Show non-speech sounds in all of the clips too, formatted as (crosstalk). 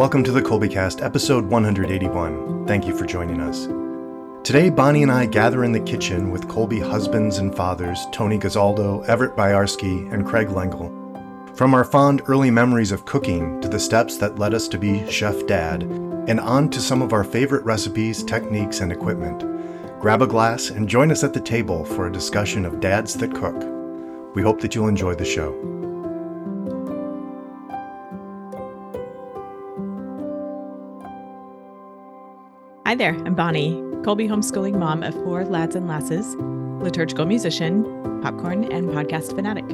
Welcome to the Kolbecast, episode 181. Thank you for joining us. Today, Bonnie and I gather in the kitchen with Kolbe husbands and fathers Tony Guzzaldo, Everett Buyarski, and Craig Lengyel. From our fond early memories of cooking to the steps that led us to be Chef Dad, and on to some of our favorite recipes, techniques, and equipment. Grab a glass and join us at the table for a discussion of dads that cook. We hope that you'll enjoy the show. There, I'm Bonnie, Kolbe homeschooling mom of four lads and lasses, liturgical musician, popcorn, and podcast fanatic.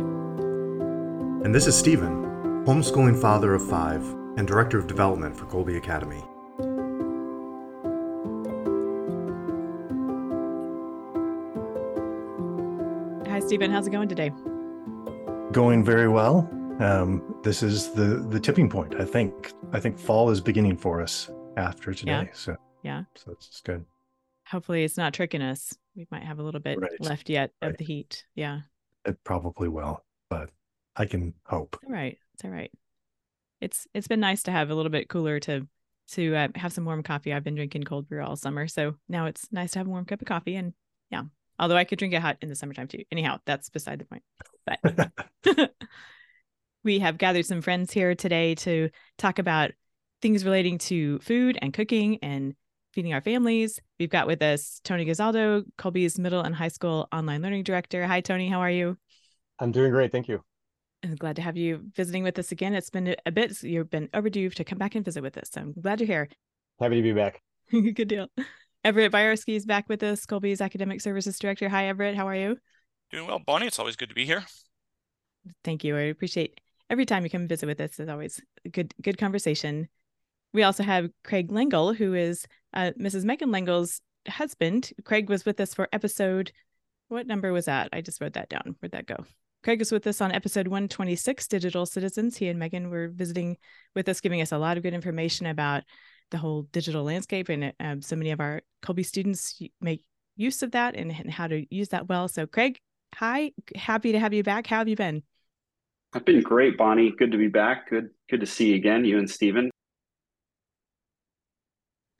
And this is Steven, homeschooling father of five and director of development for Kolbe Academy. Hi, Steven. How's it going today? Going very well. Um, this is the the tipping point. I think. I think fall is beginning for us after today. Yeah. So Yeah. so it's good. Hopefully, it's not tricking us. We might have a little bit Right, left yet of the heat. Yeah. It probably will, but I can hope. All right. It's all right. It's it's been nice to have a little bit cooler to to uh, have some warm coffee. I've been drinking cold brew all summer, so now it's nice to have a warm cup of coffee. And yeah, although I could drink it hot in the summertime too. Anyhow, that's beside the point. But (laughs) (laughs) we have gathered some friends here today to talk about things relating to food and cooking and feeding our families. We've got with us Tony Guzzaldo, Kolbe's middle and high school online learning director. Hi, Tony. How are you? I'm doing great, thank you. I'm glad to have you visiting with us again. It's been a bit, you've been overdue to come back and visit with us. So I'm glad you're here. Happy to be back. (laughs) Good deal. Everett Buyarski is back with us, Kolbe's academic services director. Hi, Everett. How are you? Doing well, Bonnie. It's always good to be here. Thank you. I appreciate every time you come and visit with us. It's always a good, good conversation. We also have Craig Lengyel, who is uh, Mrs. Megan Lengyel's husband. Craig was with us for episode. What number was that? I just wrote that down. Where'd that go? Craig was with us on episode 126, Digital Citizens. He and Megan were visiting with us, giving us a lot of good information about the whole digital landscape. And um, so many of our Kolbe students make use of that and, and how to use that well. So, Craig, hi. Happy to have you back. How have you been? I've been great, Bonnie. Good to be back. Good, good to see you again, you and Steven.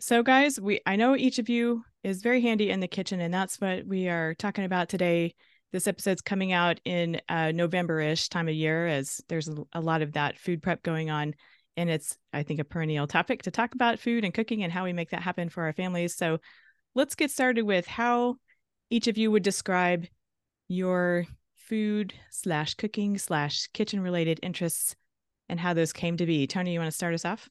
So, guys, we I know each of you is very handy in the kitchen, and that's what we are talking about today. This episode's coming out in uh, November-ish time of year, as there's a, lot of that food prep going on, and it's I think a perennial topic to talk about food and cooking and how we make that happen for our families. So, let's get started with how each of you would describe your food slash cooking slash kitchen related interests and how those came to be. Tony, you want to start us off?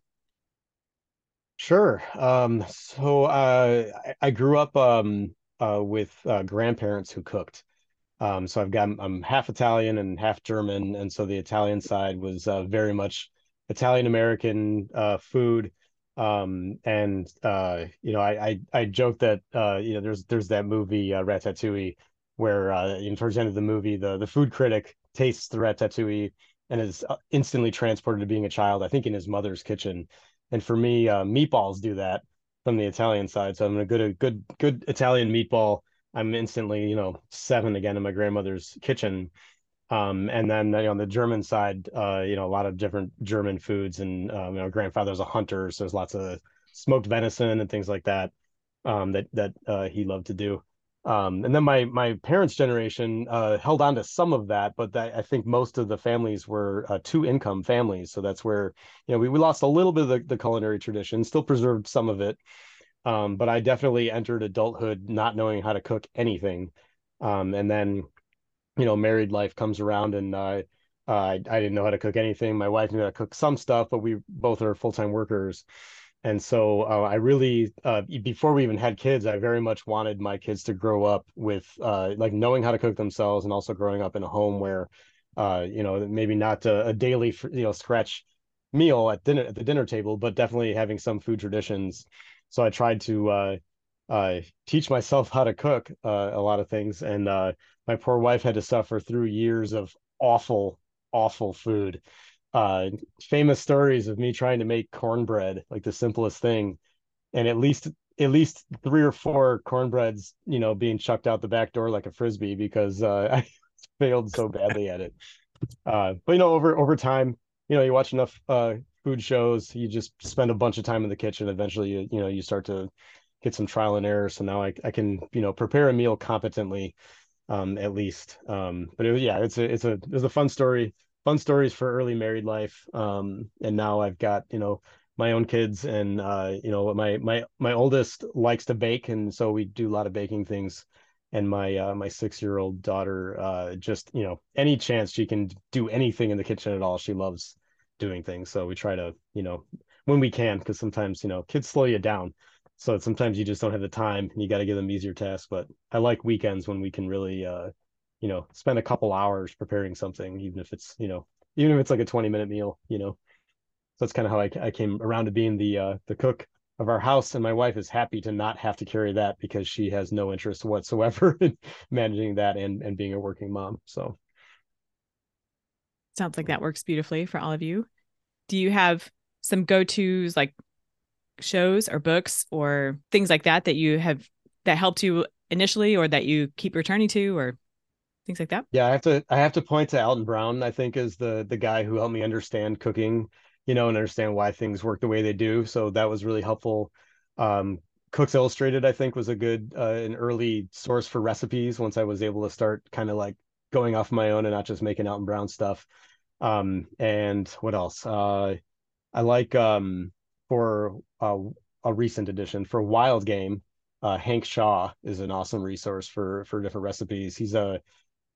Sure. Um, so uh, I, I grew up um, uh, with uh, grandparents who cooked. Um, so I've got I'm half Italian and half German, and so the Italian side was uh, very much Italian American uh, food. Um, and uh, you know, I I, I joke that uh, you know there's there's that movie uh, Ratatouille where uh, know, towards the end of the movie the the food critic tastes the ratatouille and is uh, instantly transported to being a child. I think in his mother's kitchen. And for me, uh, meatballs do that from the Italian side. So I'm a good, a good, good Italian meatball. I'm instantly, you know, seven again in my grandmother's kitchen. Um, and then you know, on the German side, uh, you know, a lot of different German foods, and um, you know, grandfather's a hunter, so there's lots of smoked venison and things like that um, that that uh, he loved to do. Um, and then my my parents' generation uh, held on to some of that, but that, I think most of the families were uh, two income families, so that's where you know we, we lost a little bit of the, the culinary tradition, still preserved some of it. Um, but I definitely entered adulthood not knowing how to cook anything, um, and then you know married life comes around and uh, I, I didn't know how to cook anything. My wife knew how to cook some stuff, but we both are full time workers. And so uh, I really, uh, before we even had kids, I very much wanted my kids to grow up with uh, like knowing how to cook themselves and also growing up in a home where, uh, you know, maybe not a, a daily, you know, scratch meal at dinner at the dinner table, but definitely having some food traditions. So I tried to uh, uh, teach myself how to cook a lot of things, and my poor wife had to suffer through years of awful, awful food uh famous stories of me trying to make cornbread like the simplest thing and at least at least three or four cornbreads you know being chucked out the back door like a frisbee because uh (laughs) i failed so badly at it uh but you know over over time you know you watch enough uh food shows. You just spend a bunch of time in the kitchen. Eventually, you, you know, you start to get some trial and error. So now I, I can, you know, prepare a meal competently, um, at least. Um, but it was, yeah, it's a, it's a, it was a fun story, fun stories for early married life. Um, and now I've got, you know, my own kids and, uh, you know, my, my, my oldest likes to bake. And so we do a lot of baking things. And my, uh, my six-year-old daughter, uh, just, you know, any chance she can do anything in the kitchen at all, she loves doing things. So we try to, you know, when we can, because sometimes, you know, kids slow you down so sometimes you just don't have the time and you got to give them easier tasks but i like weekends when we can really uh you know spend a couple hours preparing something even if it's you know even if it's like a 20 minute meal you know? So that's kind of how I, I came around to being the uh the cook of our house and my wife is happy to not have to carry that because she has no interest whatsoever (laughs) in managing that and and being a working mom so. Sounds like that works beautifully for all of you. Do you have some go-to's like shows or books or things like that that you have that helped you initially or that you keep returning to or things like that? Yeah, I have to I have to point to Alton Brown, I think is the the guy who helped me understand cooking, you know, and understand why things work the way they do. So that was really helpful. Um, Cooks Illustrated, I think, was a good uh, an early source for recipes once I was able to start kind of like going off my own and not just making Alton Brown stuff. Um, and what else? Uh, I like um, for uh, a recent edition for Wild Game. Uh, Hank Shaw is an awesome resource for for different recipes. He's a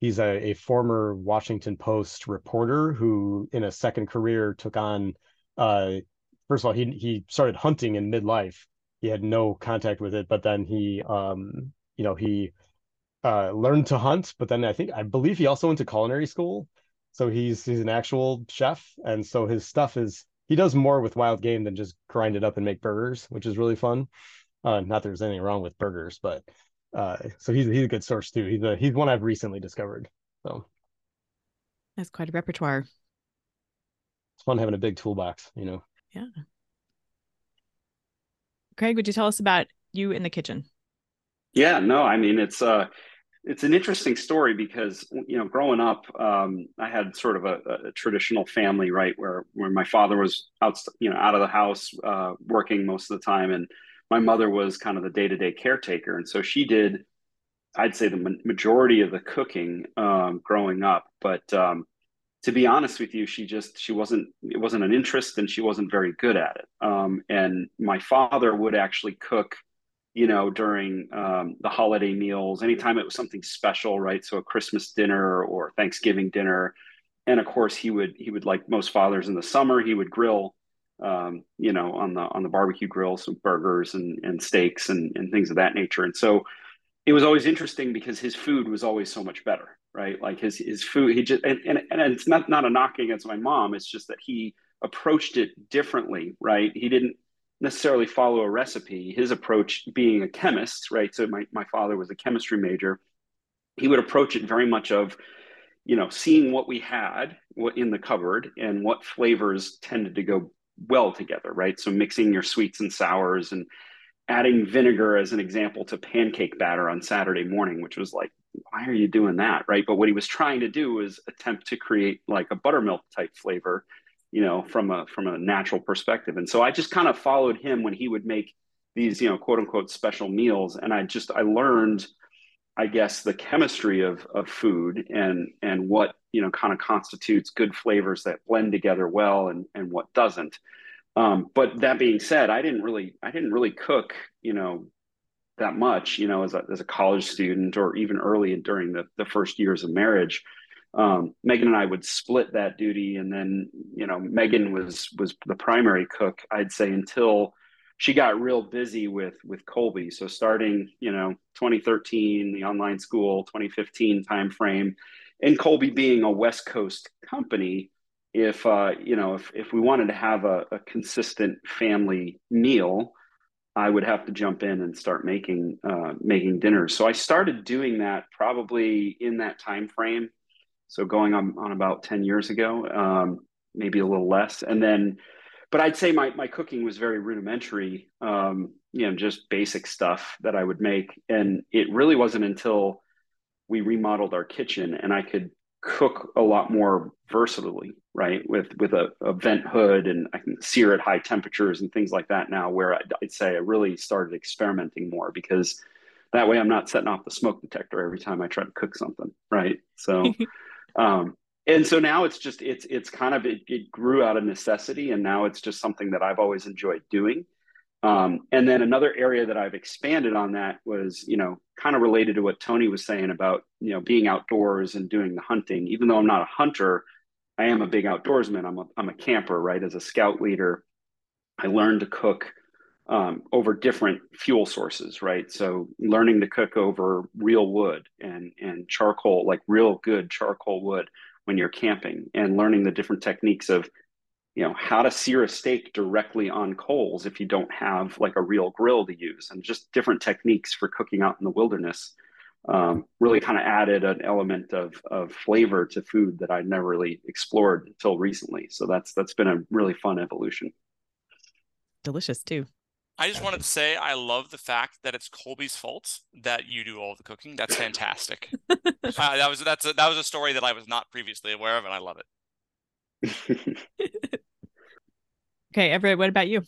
he's a, a former Washington Post reporter who, in a second career, took on. Uh, first of all, he he started hunting in midlife. He had no contact with it, but then he, um, you know, he uh, learned to hunt. But then I think I believe he also went to culinary school, so he's he's an actual chef, and so his stuff is he does more with wild game than just grind it up and make burgers, which is really fun. Uh, not there's anything wrong with burgers, but uh, so he's he's a good source too. He's a he's one I've recently discovered. So that's quite a repertoire. It's fun having a big toolbox, you know. Yeah. Craig, would you tell us about you in the kitchen? Yeah, no, I mean it's uh it's an interesting story because you know growing up um, i had sort of a, a, traditional family right where where my father was out you know out of the house uh, working most of the time and my mother was kind of the day-to-day caretaker. And so she did i'd say the majority of the cooking um, growing up. But um, to be honest with you she just she wasn't it wasn't an interest and she wasn't very good at it. Um, and my father would actually cook you know, during um, the holiday meals, anytime it was something special, right? So a Christmas dinner or Thanksgiving dinner, and of course he would he would like most fathers in the summer he would grill, um, you know, on the on the barbecue grills, burgers and and steaks and and things of that nature. And so it was always interesting because his food was always so much better, right? Like his his food, he just and and, and it's not not a knock against my mom. It's just that he approached it differently, right? He didn't necessarily follow a recipe. His approach, being a chemist, right? So my, my father was a chemistry major. He would approach it very much of, you know, seeing what we had what in the cupboard and what flavors tended to go well together, right? So mixing your sweets and sours and adding vinegar as an example to pancake batter on Saturday morning, which was like, why are you doing that, right? But what he was trying to do was attempt to create like a buttermilk type flavor you know, from a from a natural perspective. And so I just kind of followed him when he would make these, you know, quote unquote special meals. And I just I learned, I guess, the chemistry of of food and and what, you know, kind of constitutes good flavors that blend together well and and what doesn't. Um, but that being said, I didn't really I didn't really cook, you know, that much, you know, as a, as a college student or even early during the, the first years of marriage um, Megan and I would split that duty, and then you know Megan was was the primary cook. I'd say until she got real busy with with Kolbe. So starting you know 2013, the online school, 2015 timeframe, and Kolbe being a West Coast company, if uh, you know if if we wanted to have a, a consistent family meal. I would have to jump in and start making uh, making dinners. So I started doing that probably in that time frame so going on, on about 10 years ago, um, maybe a little less. And then, but I'd say my, my cooking was very rudimentary, um, you know, just basic stuff that I would make. And it really wasn't until we remodeled our kitchen and I could cook a lot more versatilely, right? With with a, a, vent hood and I can sear at high temperatures and things like that now. Where I'd, I'd, say I really started experimenting more because that way I'm not setting off the smoke detector every time I try to cook something, right? So, (laughs) um, and so now it's just it's it's kind of it, it grew out of necessity, and now it's just something that I've always enjoyed doing. Um, and then another area that I've expanded on that was, you know, kind of related to what Tony was saying about, you know, being outdoors and doing the hunting. Even though I'm not a hunter, I am a big outdoorsman. I'm a, I'm a camper, right? As a scout leader, I learned to cook um, over different fuel sources, right? So learning to cook over real wood and and charcoal, like real good charcoal wood when you're camping, and learning the different techniques of, you know, how to sear a steak directly on coals if you don't have like a real grill to use, and just different techniques for cooking out in the wilderness um, really kind of added an element of of flavor to food that I'd never really explored until recently. So that's that's been a really fun evolution. Delicious too. I just wanted to say I love the fact that it's Kolbe's fault that you do all the cooking. That's fantastic. (laughs) uh, that was that's a, that was a story that I was not previously aware of, and I love it. (laughs) okay, Everett, what about you?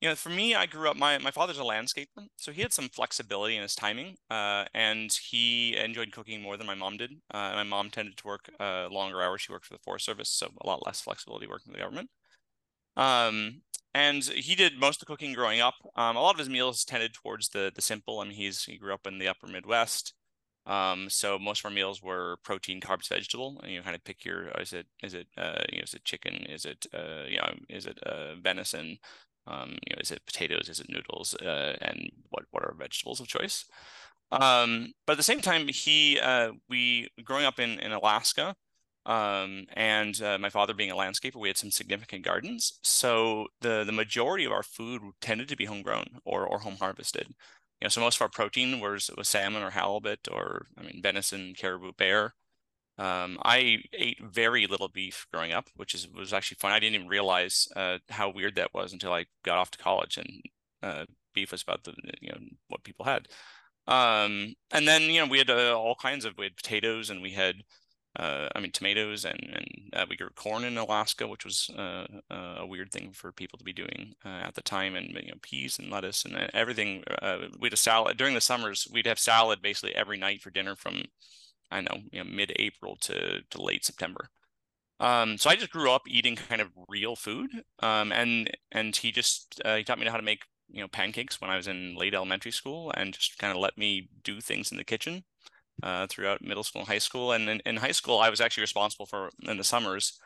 you know, for me, I grew up. My my father's a landscaper, so he had some flexibility in his timing, uh, and he enjoyed cooking more than my mom did. Uh, my mom tended to work uh, longer hours. She worked for the Forest Service, so a lot less flexibility working for the government. Um, and he did most of the cooking growing up. Um, a lot of his meals tended towards the the simple. I mean, he's he grew up in the Upper Midwest. Um, so most of our meals were protein, carbs, vegetable. And you kind of pick your is it is it uh, you know is it chicken? Is it uh, you know is it uh, venison? Um, you know, is it potatoes? Is it noodles? Uh, and what what are vegetables of choice? Um, but at the same time, he uh, we growing up in in Alaska, um, and uh, my father being a landscaper, we had some significant gardens. So the the majority of our food tended to be homegrown or or home harvested. You know, so most of our protein was was salmon or halibut or I mean venison, caribou, bear. Um, I ate very little beef growing up, which is was actually fun. I didn't even realize uh, how weird that was until I got off to college, and uh, beef was about the you know what people had. Um, and then you know we had uh, all kinds of we had potatoes and we had uh, I mean tomatoes and and uh, we grew corn in Alaska, which was uh, a weird thing for people to be doing at the time, and you know peas and lettuce and everything. we had a salad during the summers. We'd have salad basically every night for dinner from I know, you know, mid-April to to late September. Um, so I just grew up eating kind of real food, um, and and he just uh, he taught me how to make you know pancakes when I was in late elementary school, and just kind of let me do things in the kitchen uh, throughout middle school and high school. And in, in high school, I was actually responsible for in the summers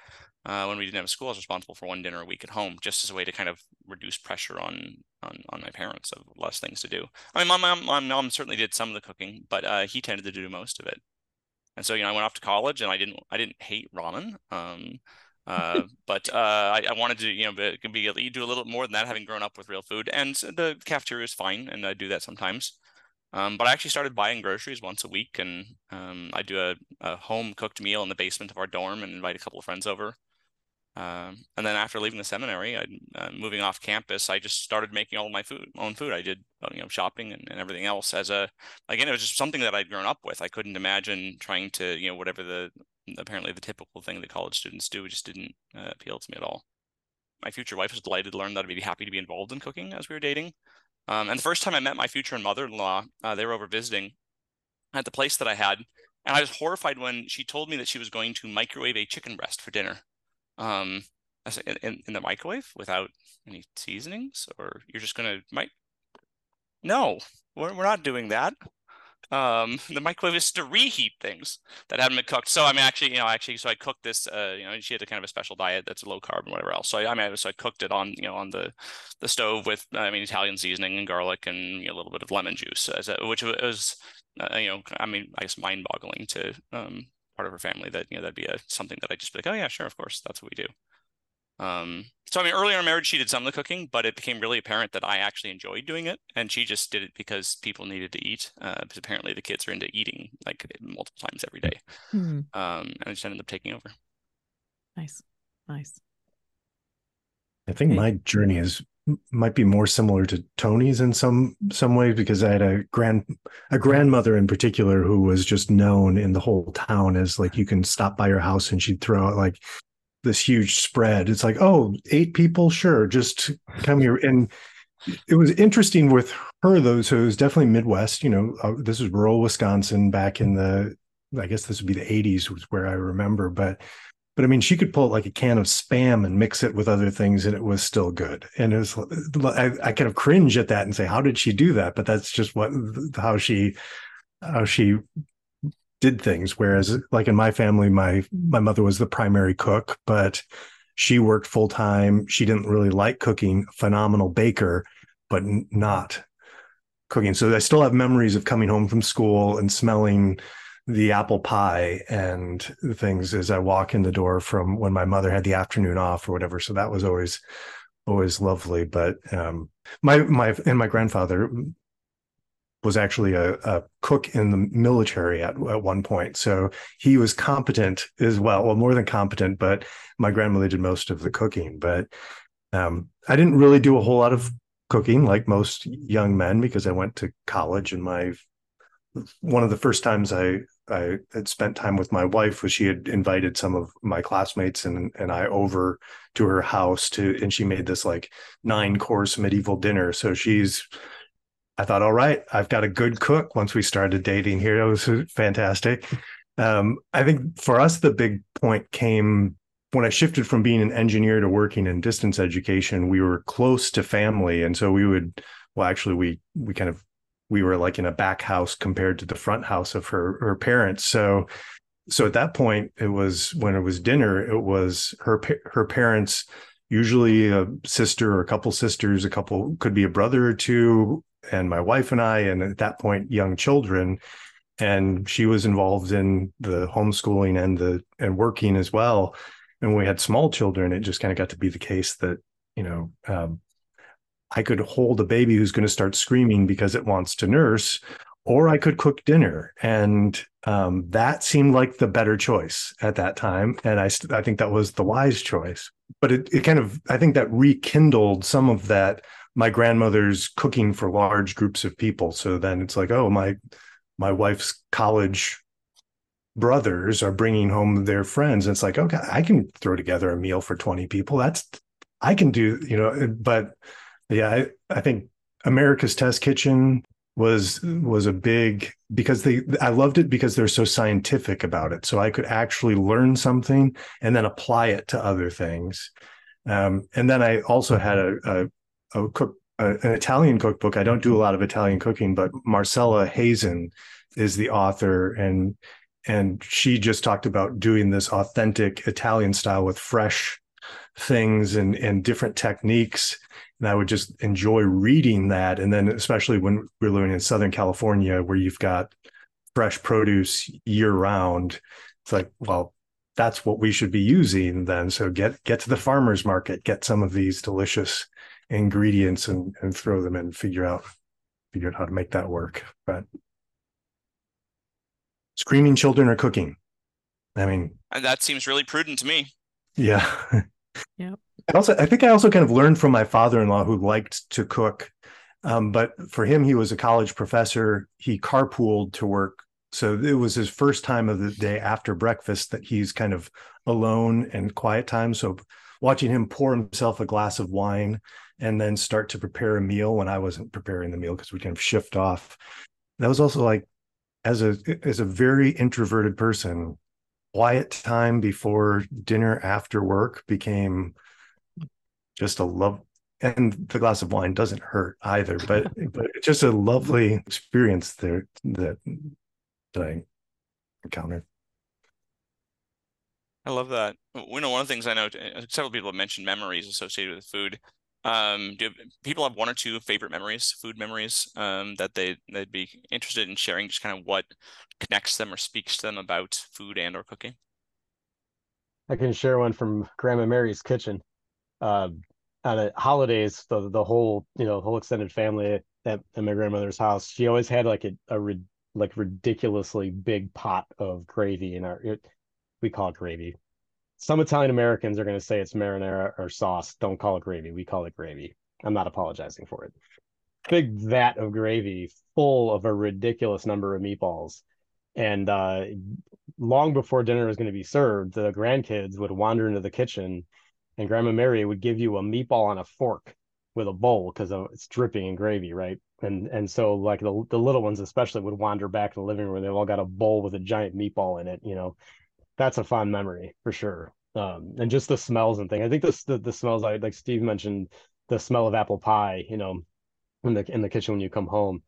uh, when we didn't have a school, I was responsible for one dinner a week at home, just as a way to kind of reduce pressure on on, on my parents of less things to do. I mean, my mom, my mom certainly did some of the cooking, but uh, he tended to do most of it and so you know I went off to college and I didn't I didn't hate ramen. Um, uh, (laughs) but uh, I, I, wanted to you know be, be you do a little bit more than that having grown up with real food and the cafeteria is fine and I do that sometimes. Um, but I actually started buying groceries once a week and um, I do a, a home cooked meal in the basement of our dorm and invite a couple of friends over. Um, and then after leaving the seminary, I, uh, moving off campus, I just started making all my food, own food. I did, uh, you know, shopping and, and everything else as a, again, it was just something that I'd grown up with. I couldn't imagine trying to, you know, whatever the, apparently the typical thing that college students do just didn't uh, appeal to me at all. My future wife was delighted to learn that I'd be happy to be involved in cooking as we were dating. Um, and the first time I met my future mother-in-law, uh, they were over visiting at the place that I had. And I was horrified when she told me that she was going to microwave a chicken breast for dinner um in, in the microwave without any seasonings or you're just gonna mic no we're, we're not doing that um (laughs) the microwave is to reheat things that haven't been cooked so i mean actually you know actually so i cooked this uh you know she had a kind of a special diet that's low carb and whatever else so i, I mean so i cooked it on you know on the the stove with i mean italian seasoning and garlic and you know, a little bit of lemon juice a, which was uh, you know i mean i guess mind boggling to um part of her family that you know that'd be a something that I just be like, oh yeah, sure, of course, that's what we do. Um, so I mean, earlier in marriage, she did some of the cooking, but it became really apparent that I actually enjoyed doing it, and she just did it because people needed to eat. Uh, because apparently the kids are into eating like multiple times every day. Mm-hmm. Um, and I just ended up taking over. Nice, nice. I think okay. my journey is might be more similar to Tony's in some some ways because I had a grand a grandmother in particular who was just known in the whole town as like you can stop by her house and she'd throw out like this huge spread. It's like, oh, eight people, sure, just come here. And it was interesting with her though. So it was definitely Midwest. You know, uh, this is rural Wisconsin back in the, I guess this would be the '80s was where I remember. But, but I mean, she could pull like a can of spam and mix it with other things, and it was still good. And it was, I, I kind of cringe at that and say, how did she do that? But that's just what how she how she did things. Whereas, like in my family, my my mother was the primary cook, but she worked full time. She didn't really like cooking. Phenomenal baker, but not cooking. So I still have memories of coming home from school and smelling the apple pie and things as I walk in the door from when my mother had the afternoon off or whatever. So that was always always lovely. But um, my my and my grandfather was actually a, a, cook in the military at, at one point. So he was competent as well. Well, more than competent, but my grandmother did most of the cooking. But um, I didn't really do a whole lot of cooking like most young men because I went to college and my one of the first times I I had spent time with my wife was she had invited some of my classmates and and I over to her house to and she made this like nine course medieval dinner. So she's I thought, all right, I've got a good cook once we started dating here. It was fantastic. Um, I think for us, the big point came when I shifted from being an engineer to working in distance education. We were close to family. And so we would, well, actually, we, we kind of, we were like in a back house compared to the front house of her, her parents. So, so at that point, it was when it was dinner, it was her, her parents, usually a sister or a couple sisters, a couple could be a brother or two, and my wife and I, and at that point, young children. And she was involved in the homeschooling and the and working as well. And when we had small children, it just kind of got to be the case that you know um, I could hold a baby who's going to start screaming because it wants to nurse, or I could cook dinner, and um, that seemed like the better choice at that time. And I I think that was the wise choice. But it it kind of I think that rekindled some of that my grandmother's cooking for large groups of people. So then it's like, oh, my my wife's college brothers are bringing home their friends. And it's like, okay, I can throw together a meal for 20 people. That's I can do, you know, but yeah, I, I think America's Test Kitchen was was a big because they I loved it because they're so scientific about it. So I could actually learn something and then apply it to other things. Um, and then I also had a, a a cook an Italian cookbook. I don't do a lot of Italian cooking, but Marcella Hazan is the author, and and she just talked about doing this authentic Italian style with fresh things and and different techniques. And I would just enjoy reading that, and then especially when we're living in Southern California, where you've got fresh produce year round. It's like, well, that's what we should be using then. So get get to the farmers market, get some of these delicious ingredients and and throw them in figure out figure out how to make that work. But screaming children are cooking. I mean and that seems really prudent to me. Yeah. (laughs) Yeah I also i think i also kind of learned from my father-in-law who liked to cook. Um, but for him he was a college professor. He carpooled to work. So it was his first time of the day after breakfast that he's kind of alone and quiet time. So watching him pour himself a glass of wine and then start to prepare a meal when I wasn't preparing the meal because we kind of shift off. That was also like as a as a very introverted person, quiet time before dinner after work became just a love and the glass of wine doesn't hurt either, but (laughs) but it's just a lovely experience there that that I encountered. I love that. We know, one of the things I know, several people have mentioned memories associated with food. Um, do people have one or two favorite memories, food memories, um, that they they'd be interested in sharing? Just kind of what connects them or speaks to them about food and or cooking. I can share one from Grandma Mary's kitchen. Uh, on holidays, the the whole you know whole extended family at, at my grandmother's house, she always had like a, a like ridiculously big pot of gravy in our. It, we call it gravy some Italian Americans are going to say it's marinara or sauce. Don't call it gravy. We call it gravy. I'm not apologizing for it. Big vat of gravy full of a ridiculous number of meatballs. And uh, long before dinner was going to be served, the grandkids would wander into the kitchen and Grandma Mary would give you a meatball on a fork with a bowl because it's dripping in gravy, right? And and so like the the little ones especially would wander back to the living room. They've all got a bowl with a giant meatball in it. You know, that's a fond memory for sure. Um, and just the smells and things. I think this the, the smells like Steve mentioned, the smell of apple pie. You know, in the in the kitchen when you come home.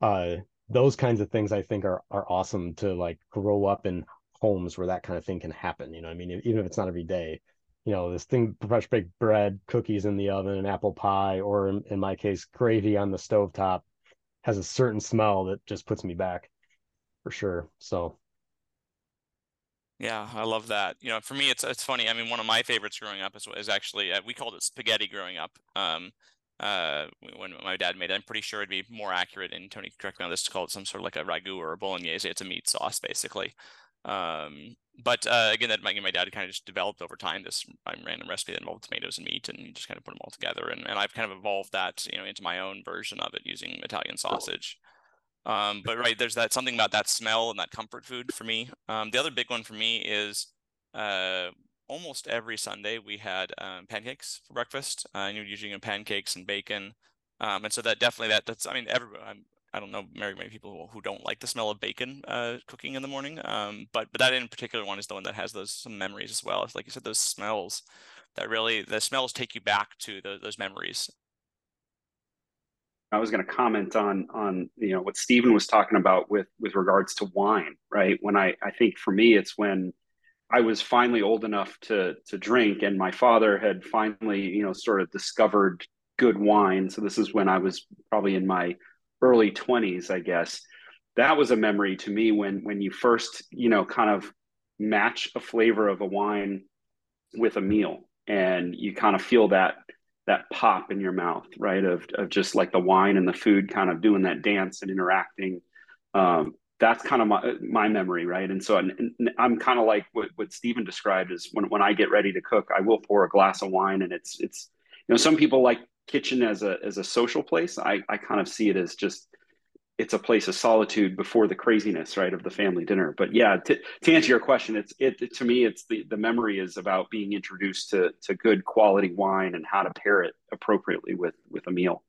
Uh, those kinds of things I think are are awesome to like grow up in homes where that kind of thing can happen. You know, I mean, even if it's not every day, you know, this thing fresh baked bread, cookies in the oven, an apple pie, or in, in my case, gravy on the stove top has a certain smell that just puts me back for sure. So yeah, I love that. You know, for me, it's it's funny. I mean, one of my favorites growing up is, is actually uh, we called it spaghetti growing up. Um, uh, when my dad made it, I'm pretty sure it'd be more accurate. And Tony, correct me on this, to call it some sort of like a ragu or a bolognese. It's a meat sauce, basically. Um, but uh, again, that my, my dad kind of just developed over time this random recipe that involved tomatoes and meat, and just kind of put them all together. And, and I've kind of evolved that, you know, into my own version of it using Italian sausage. Um, but right, there's that something about that smell and that comfort food for me. Um, the other big one for me is uh, almost every Sunday we had um, pancakes for breakfast. Uh, and you're using pancakes and bacon. Um, and so that definitely that that's I mean every I'm I don't know very many people who don't like the smell of bacon uh, cooking in the morning. Um, but but that in particular one is the one that has those some memories as well. It's like you said, those smells that really the smells take you back to the, those memories. I was going to comment on on you know what Steven was talking about with with regards to wine, right? When I I think for me it's when I was finally old enough to to drink, and my father had finally you know sort of discovered good wine. So this is when I was probably in my early 20s, I guess. That was a memory to me when when you first, you know, kind of match a flavor of a wine with a meal and you kind of feel that that pop in your mouth, right? Of of just like the wine and the food kind of doing that dance and interacting. Um, that's kind of my my memory, right? And so and I'm kind of like what what Steven described is when when I get ready to cook, I will pour a glass of wine, and it's it's you know some people like kitchen as a as a social place i i kind of see it as just it's a place of solitude before the craziness right of the family dinner. But yeah to, to answer your question it's it to me it's the the memory is about being introduced to to good quality wine and how to pair it appropriately with with a meal.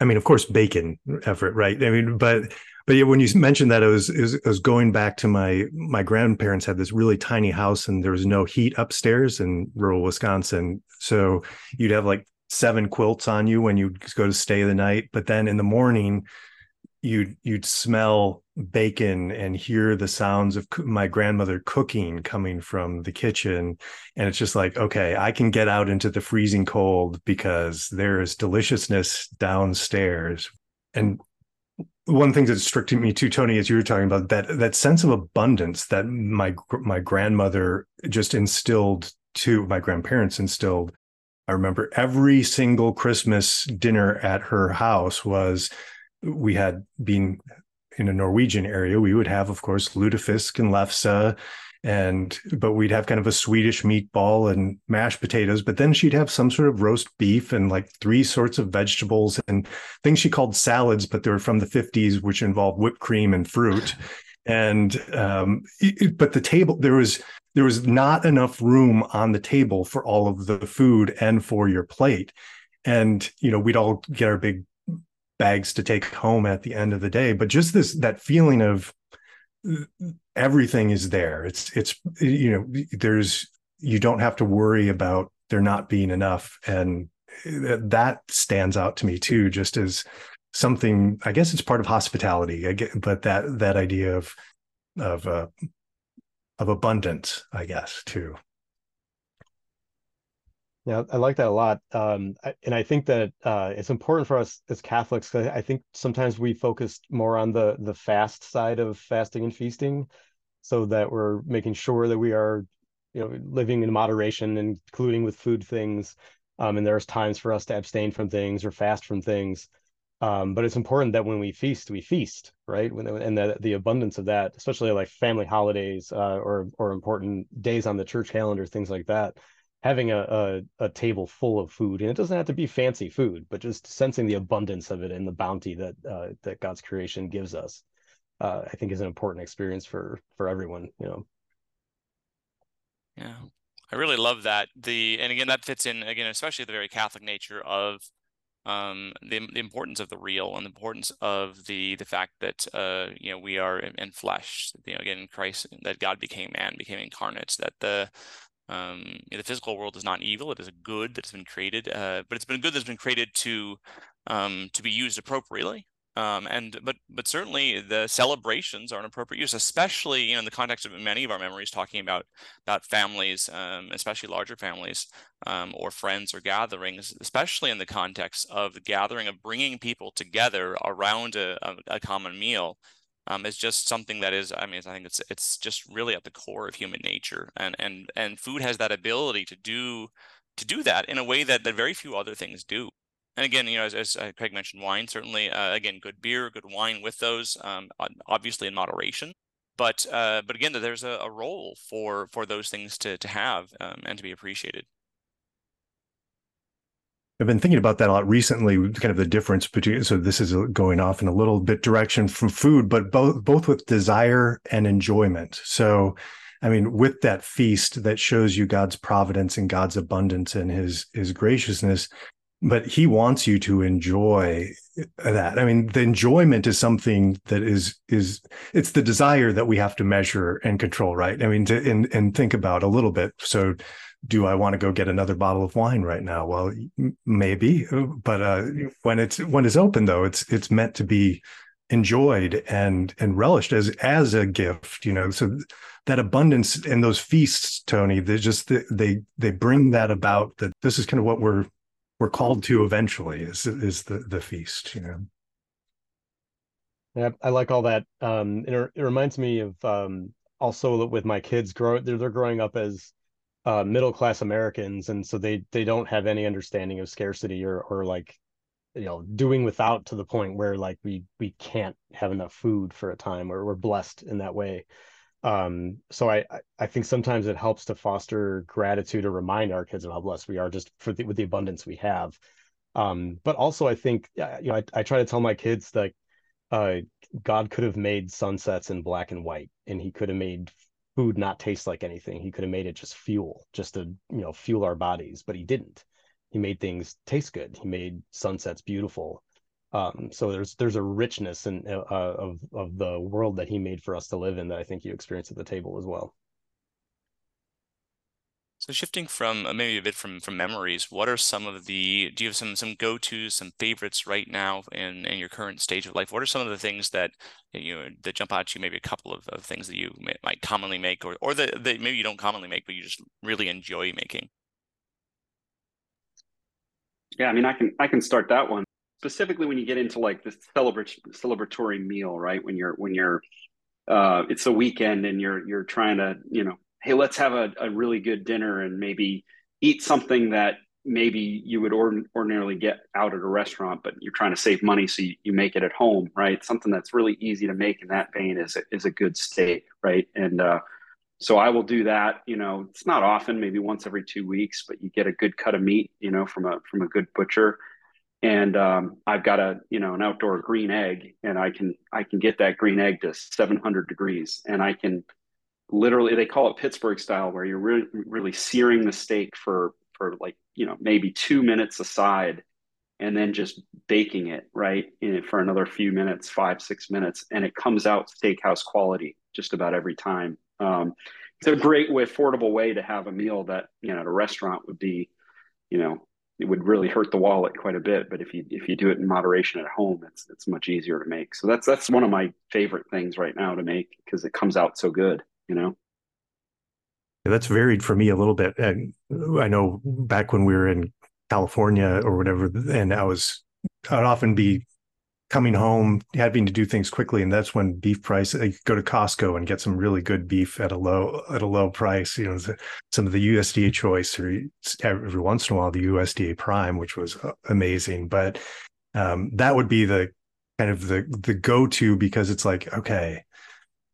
I mean of course bacon effort right? I mean but but yeah, when you mentioned that, it was, it was, it was going back to my my grandparents had this really tiny house, and there was no heat upstairs in rural Wisconsin, so you'd have like seven quilts on you when you go to stay the night. But then in the morning, you'd you'd smell bacon and hear the sounds of my grandmother cooking coming from the kitchen and it's just like okay i can get out into the freezing cold because there is deliciousness downstairs and one thing that struck me too, Tony, as you were talking about that that sense of abundance that my my grandmother just instilled to my grandparents instilled. I remember every single Christmas dinner at her house was we had been in a Norwegian area. We would have, of course, lutefisk and lefse and but we'd have kind of a Swedish meatball and mashed potatoes. But then she'd have some sort of roast beef and like three sorts of vegetables and things she called salads, but they were from the 50s, which involved whipped cream and fruit. And um, it, but the table there was there was not enough room on the table for all of the food and for your plate. And you know, we'd all get our big bags to take home at the end of the day. But just this that feeling of everything is there it's it's you know there's you don't have to worry about there not being enough and that stands out to me too just as something i guess it's part of hospitality I get, but that that idea of of uh, of abundance i guess too yeah, I like that a lot, um, and I think that uh, it's important for us as Catholics. I think sometimes we focus more on the the fast side of fasting and feasting, so that we're making sure that we are, you know, living in moderation, including with food things. Um, and there's times for us to abstain from things or fast from things. Um, but it's important that when we feast, we feast, right? When, and the, the abundance of that, especially like family holidays uh, or or important days on the church calendar, things like that having a, a, a table full of food, and it doesn't have to be fancy food, but just sensing the abundance of it and the bounty that uh, that God's creation gives us, uh, I think is an important experience for for everyone. You know. Yeah, I really love that. The and again that fits in again, especially the very Catholic nature of um, the, the importance of the real and the importance of the the fact that uh, you know we are in, in flesh. You know, again, Christ that God became man, became incarnate. That the um, the physical world is not evil; it is a good that's been created, uh, but it's been a good that's been created to um, to be used appropriately. Um, and but but certainly the celebrations are an appropriate use, especially you know in the context of many of our memories talking about about families, um, especially larger families um, or friends or gatherings, especially in the context of the gathering of bringing people together around a, a, a common meal. Um, is just something that is i mean i think it's it's just really at the core of human nature and and and food has that ability to do to do that in a way that that very few other things do and again, you know, as, as uh, Craig mentioned, wine certainly. Uh, again, good beer, good wine with those, um, obviously in moderation. But uh, but again, there's a, a, role for for those things to to have um, and to be appreciated. I've been thinking about that a lot recently, kind of the difference between. So this is going off in a little bit direction from food, but both both with desire and enjoyment. So, I mean, with that feast that shows you God's providence and God's abundance and His His graciousness, but he wants you to enjoy that. I mean the enjoyment is something that is is it's the desire that we have to measure and control right? I mean to and, and think about a little bit. So do i want to go get another bottle of wine right now? Well maybe but uh, when it's when it's open though it's it's meant to be enjoyed and and relished as as a gift you know? So that abundance and those feasts tony they just they they bring that about that this is kind of what we're we're called to eventually is is the the feast you know? Yeah i like all that um it, it reminds me of um also with my kids grow they're, they're growing up as uh middle class americans and so they they don't have any understanding of scarcity or or like you know doing without to the point where like we we can't have enough food for a time or we're blessed in that way um so i i think sometimes it helps to foster gratitude or remind our kids of how blessed we are just for the, with the abundance we have. Um but also i think you know i, I try to tell my kids that uh god could have made sunsets in black and white and he could have made food not taste like anything. He could have made it just fuel just to you know fuel our bodies but he didn't. He made things taste good. He made sunsets beautiful um, so there's there's a richness in, uh, of of the world that he made for us to live in that I think you experience at the table as well. So shifting from uh, maybe a bit from from memories, what are some of the do you have some some go tos, some favorites right now in in your current stage of life? What are some of the things that you know that jump out to you? Maybe a couple of, of things that you may, might commonly make, or or that, that maybe you don't commonly make, but you just really enjoy making. Yeah, I mean, I can I can start that one specifically when you get into like celebratory celebratory meal, right? When you're when you're uh, it's a weekend and you're you're trying to you know, hey, let's have a, a really good dinner and maybe eat something that maybe you would ordinarily get out at a restaurant, but you're trying to save money, so you, you make it at home, right? Something that's really easy to make in that vein is a, is a good steak, right? And uh, so I will do that. You know, it's not often, maybe once every two weeks, but you get a good cut of meat, you know, from a from a good butcher, and um, I've got a you know an outdoor green egg, and I can I can get that green egg to 700 degrees, and I can literally they call it Pittsburgh style, where you're really really searing the steak for for like you know maybe two minutes aside, and then just baking it right in for another few minutes, five six minutes, and it comes out steakhouse quality just about every time. Um, it's a great way, affordable way to have a meal that you know at a restaurant would be, you know, it would really hurt the wallet quite a bit. But if you if you do it in moderation at home, it's it's much easier to make. So that's that's one of my favorite things right now to make because it comes out so good. You know. that's varied for me a little bit. And I know back when we were in California or whatever, and I was I'd often be coming home, having to do things quickly, and that's when beef price. Go to Costco and get some really good beef at a low at a low price. You know, some of the USDA choice, or every once in a while the USDA Prime, which was uh, amazing. But um, that would be the kind of the the go to because it's like okay,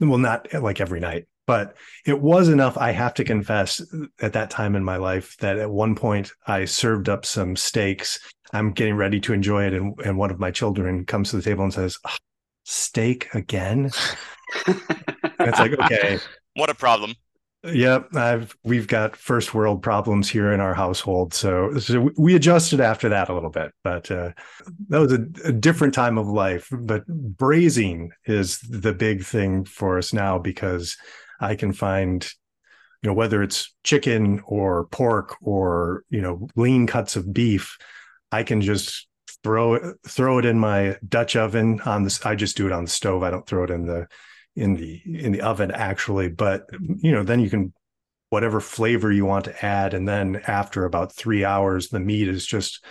well, not like every night, but it was enough. I have to confess at that time in my life that at one point I served up some steaks. I'm getting ready to enjoy it. And, and one of my children comes to the table and says, oh, steak again? it's like, okay. (laughs) What a problem. Yep, I've we've got first world problems here in our household, so, so we adjusted after that a little bit. But uh, that was a, a, different time of life. But braising is the big thing for us now because I can find, you know, whether it's chicken or pork or you know lean cuts of beef, I can just throw it throw it in my Dutch oven on this. I just do it on the stove. I don't throw it in the in the in the oven actually but you know then you can whatever flavor you want to add and then after about 3 hours the meat is just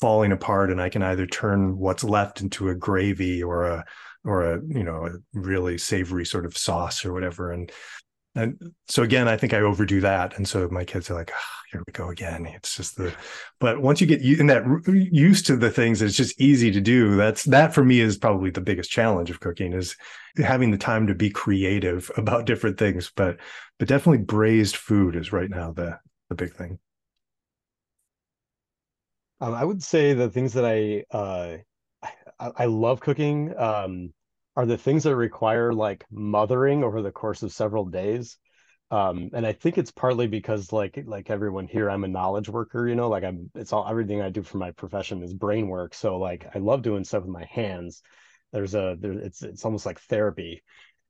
falling apart and I can either turn what's left into a gravy or a or a you know a really savory sort of sauce or whatever. And and so again i think i overdo that. And so my kids are like oh, here we go again. It's just the but once you get in that used to the things it's just easy to do that's that for me is probably the biggest challenge of cooking is having the time to be creative (laughs) about different things. But but definitely braised food is right now the the big thing. Um, i would say the things that i uh I, I love cooking. Um are the things that require like mothering over the course of several days? Um and i think it's partly because like like everyone here i'm a knowledge worker you know like i'm it's all everything i do for my profession is brain work. So like i love doing stuff with my hands. There's a there it's it's almost like therapy.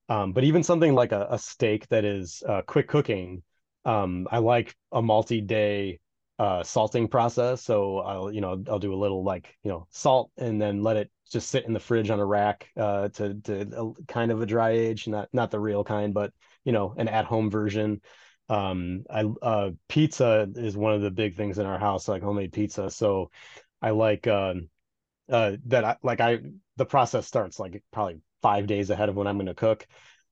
Um but even something like a, a steak that is uh, quick cooking um i like a multi-day uh salting process. So i'll you know i'll do a little like you know salt and then let it just sit in the fridge on a rack uh to to a, kind of a dry age not not the real kind but you know an at home version. Um i uh pizza is one of the big things in our house like homemade pizza. So i like um uh that I like i the process starts like probably five days ahead of when i'm going to cook.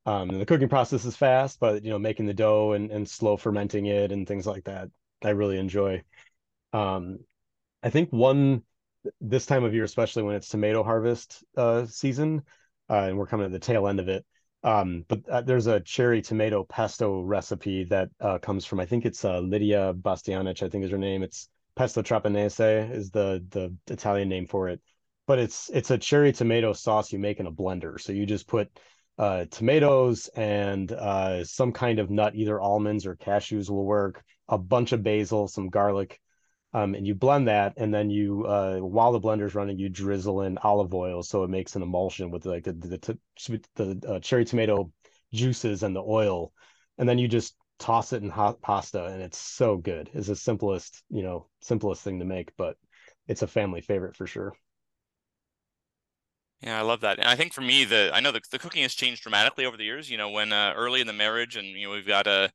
Um the cooking process is fast but you know making the dough and, and slow fermenting it and things like that I really enjoy. Um, I think one this time of year, especially when it's tomato harvest uh, season, uh, and we're coming to the tail end of it. Um, but uh, there's a cherry tomato pesto recipe that uh, comes from I think it's uh, Lydia Bastianich, I think is her name. It's pesto trapanese is the the Italian name for it. But it's it's a cherry tomato sauce you make in a blender. So you just put uh, tomatoes and some kind of nut, either almonds or cashews will work, a bunch of basil, some garlic, um, and you blend that. And then you, uh, while the blender's running, you drizzle in olive oil so it makes an emulsion with like the the, the, the uh, cherry tomato juices and the oil, and then you just toss it in hot pasta, and it's so good. It's the simplest, you know, simplest thing to make, but it's a family favorite for sure. Yeah, I love that. And I think for me, the I know the, the cooking has changed dramatically over the years. You know, when uh, early in the marriage, and you know we've got a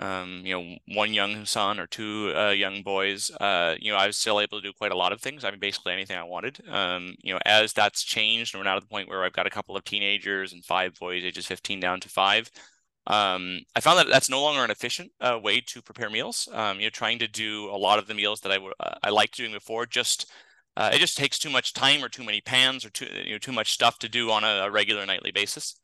um, you know one young son or two uh, young boys. Uh, you know, I was still able to do quite a lot of things. I mean, basically anything I wanted. Um, you know, as that's changed, and we're now at the point where I've got a couple of teenagers and five boys, ages fifteen down to five. Um, I found that that's no longer an efficient uh, way to prepare meals. Um, you know, trying to do a lot of the meals that I w- uh, I liked doing before just uh, it just takes too much time or too many pans or too you know too much stuff to do on a, a regular nightly basis.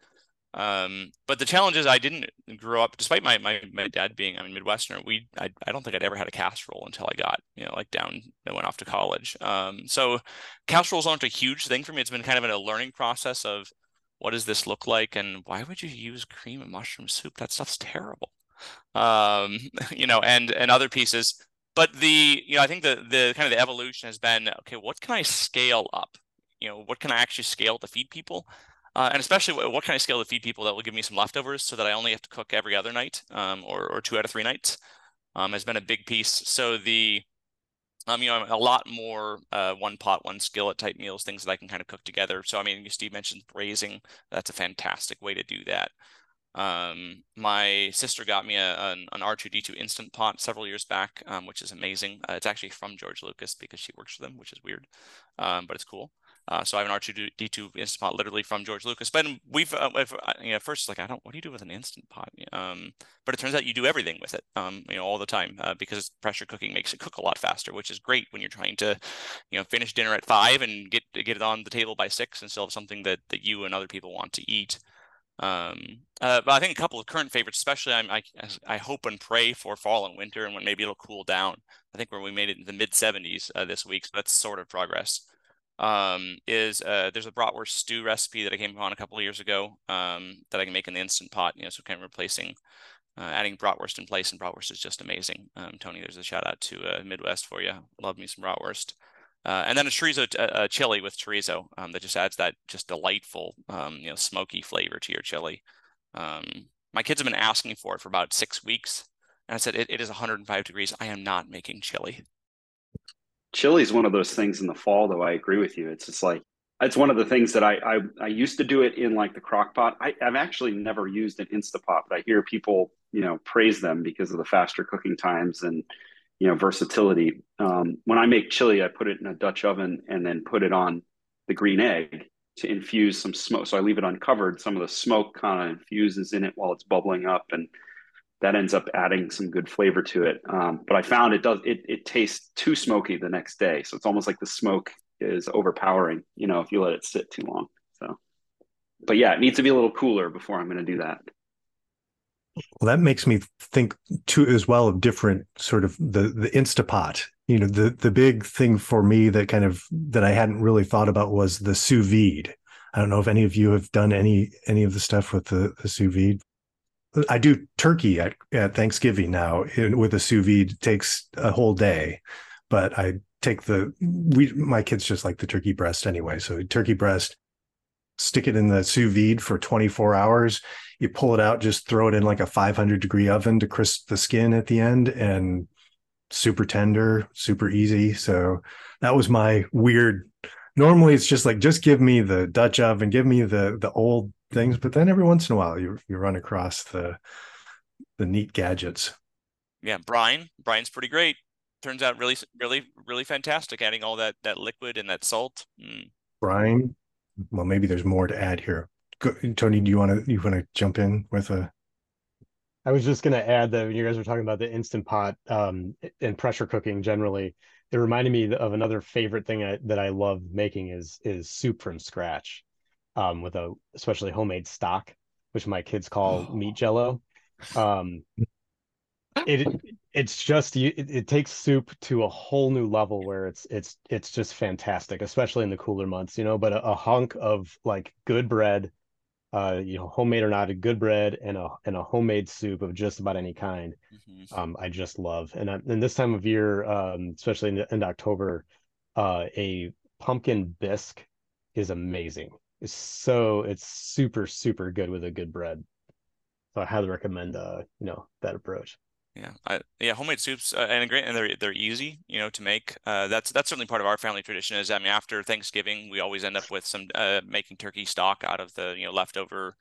Um, but the challenge is I didn't grow up, despite my my, my dad being I mean Midwesterner. We I, I don't think I'd ever had a casserole until I got you know like down I went off to college. Um, so casseroles aren't a huge thing for me. It's been kind of a learning process of what does this look like and why would you use cream and mushroom soup? That stuff's terrible. Um, (laughs) you know, and and other pieces but the you know i think the the kind of the evolution has been okay what can i scale up you know what can i actually scale to feed people uh, and especially what, what, can i scale to feed people that will give me some leftovers so that i only have to cook every other night um, or, or two out of three nights um, has been a big piece so the um, you know, a lot more uh, one pot, one skillet type meals, things that I can kind of cook together. So, I mean, Steve mentioned braising. That's a fantastic way to do that. Um, my sister got me a, an, an, R2D2 Instant Pot several years back, um, which is amazing. Uh, it's actually from George Lucas because she works for them, which is weird, um, but it's cool. Uh, so I have an R2D2 Instant Pot literally from George Lucas. But we've, uh, uh, you know, first like, I don't, what do you do with an Instant Pot? Um, but it turns out you do everything with it, um, you know, all the time uh, because pressure cooking makes it cook a lot faster, which is great when you're trying to, you know, finish dinner at five and get get it on the table by six and still have something that that you and other people want to eat. Um, uh, but I think a couple of current favorites, especially I'm, I, I hope and pray for fall and winter and when maybe it'll cool down. I think where we made it in the mid 70s uh, this week, so that's sort of progress. Um, is uh, there's a bratwurst stew recipe that I came upon a couple of years ago um, that I can make in the instant pot. You know, so kind of replacing uh, adding bratwurst in place, and bratwurst is just amazing. Um, Tony, there's a shout out to uh, Midwest for you. Love me some bratwurst. Uh, and then a chorizo a chili with chorizo um, that just adds that just delightful, um, you know, smoky flavor to your chili. Um, my kids have been asking for it for about six weeks, and I said it, it is 105 degrees. I am not making chili. Chili is one of those things in the fall, though. I agree with you. It's just like it's one of the things that I I, I used to do it in like the crock pot. I, I've actually never used an Instapot, but I hear people you know praise them because of the faster cooking times and you know versatility. Um, when I make chili, I put it in a Dutch oven and then put it on the green egg to infuse some smoke. So I leave it uncovered. Some of the smoke kind of infuses in it while it's bubbling up, and that ends up adding some good flavor to it. Um, but I found it does it it tastes too smoky the next day, so it's almost like the smoke is overpowering. You know, if you let it sit too long. So, but yeah, it needs to be a little cooler before I'm going to do that. Well, that makes me think too as well of different sort of the the Instapot. You know, the the big thing for me that kind of that I hadn't really thought about was the sous vide. I don't know if any of you have done any any of the stuff with the, the sous vide. I do turkey at, at Thanksgiving now with a sous vide. Takes a whole day, but I take the we my kids just like the turkey breast anyway. So turkey breast, stick it in the sous vide for 24 hours you pull it out, just throw it in like a 500 degree oven to crisp the skin at the end and super tender, super easy. So that was my weird. Normally it's just like, just give me the Dutch oven, give me the, the old things. But then every once in a while you, you run across the, the neat gadgets. Yeah. Brine, brine's pretty great. Turns out really, really, really fantastic. Adding all that, that liquid and that salt. Mm. Brine. Well, maybe there's more to add here. Go, Tony, do you want to you want to jump in with a? I was just going to add that when you guys were talking about the instant pot um, and pressure cooking generally, it reminded me of another favorite thing I, that I love making is is soup from scratch, um, with a especially homemade stock, which my kids call oh. meat jello. Um, (laughs) it it's just it, it takes soup to a whole new level where it's it's it's just fantastic, especially in the cooler months, you know. But a, a hunk of like good bread uh, you know, homemade or not, a good bread and a and a homemade soup of just about any kind. Mm-hmm. Um, I just love, and I, and this time of year, um, especially in, in October, uh, a pumpkin bisque is amazing. It's so it's super super good with a good bread. So I highly recommend, uh, you know, that approach. Yeah, I, yeah, homemade soups uh, and great, and they're they're easy, you know, to make. Uh, that's that's certainly part of our family tradition. Is I mean, after Thanksgiving, we always end up with some uh, making turkey stock out of the you know leftover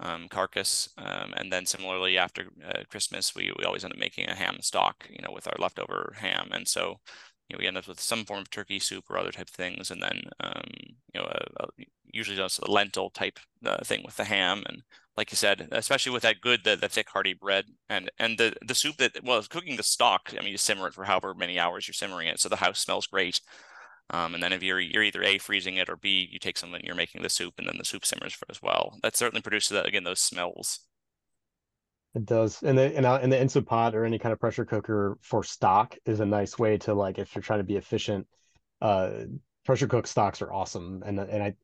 um, carcass, um, and then similarly after uh, Christmas, we we always end up making a ham stock, you know, with our leftover ham, and so you know we end up with some form of turkey soup or other type of things, and then um, you know a, a, usually just a lentil type uh, thing with the ham and like you said, especially with that good, the, the thick hearty bread and and the the soup that well, cooking the stock. I mean, you simmer it for however many hours you're simmering it, so the house smells great. Um, and then if you're you're either a freezing it or b you take something you're making the soup and then the soup simmers for as well. That certainly produces that again those smells. It does, and the and, and the instant pot or any kind of pressure cooker for stock is a nice way to like if you're trying to be efficient. Uh, pressure cook stocks are awesome, and and I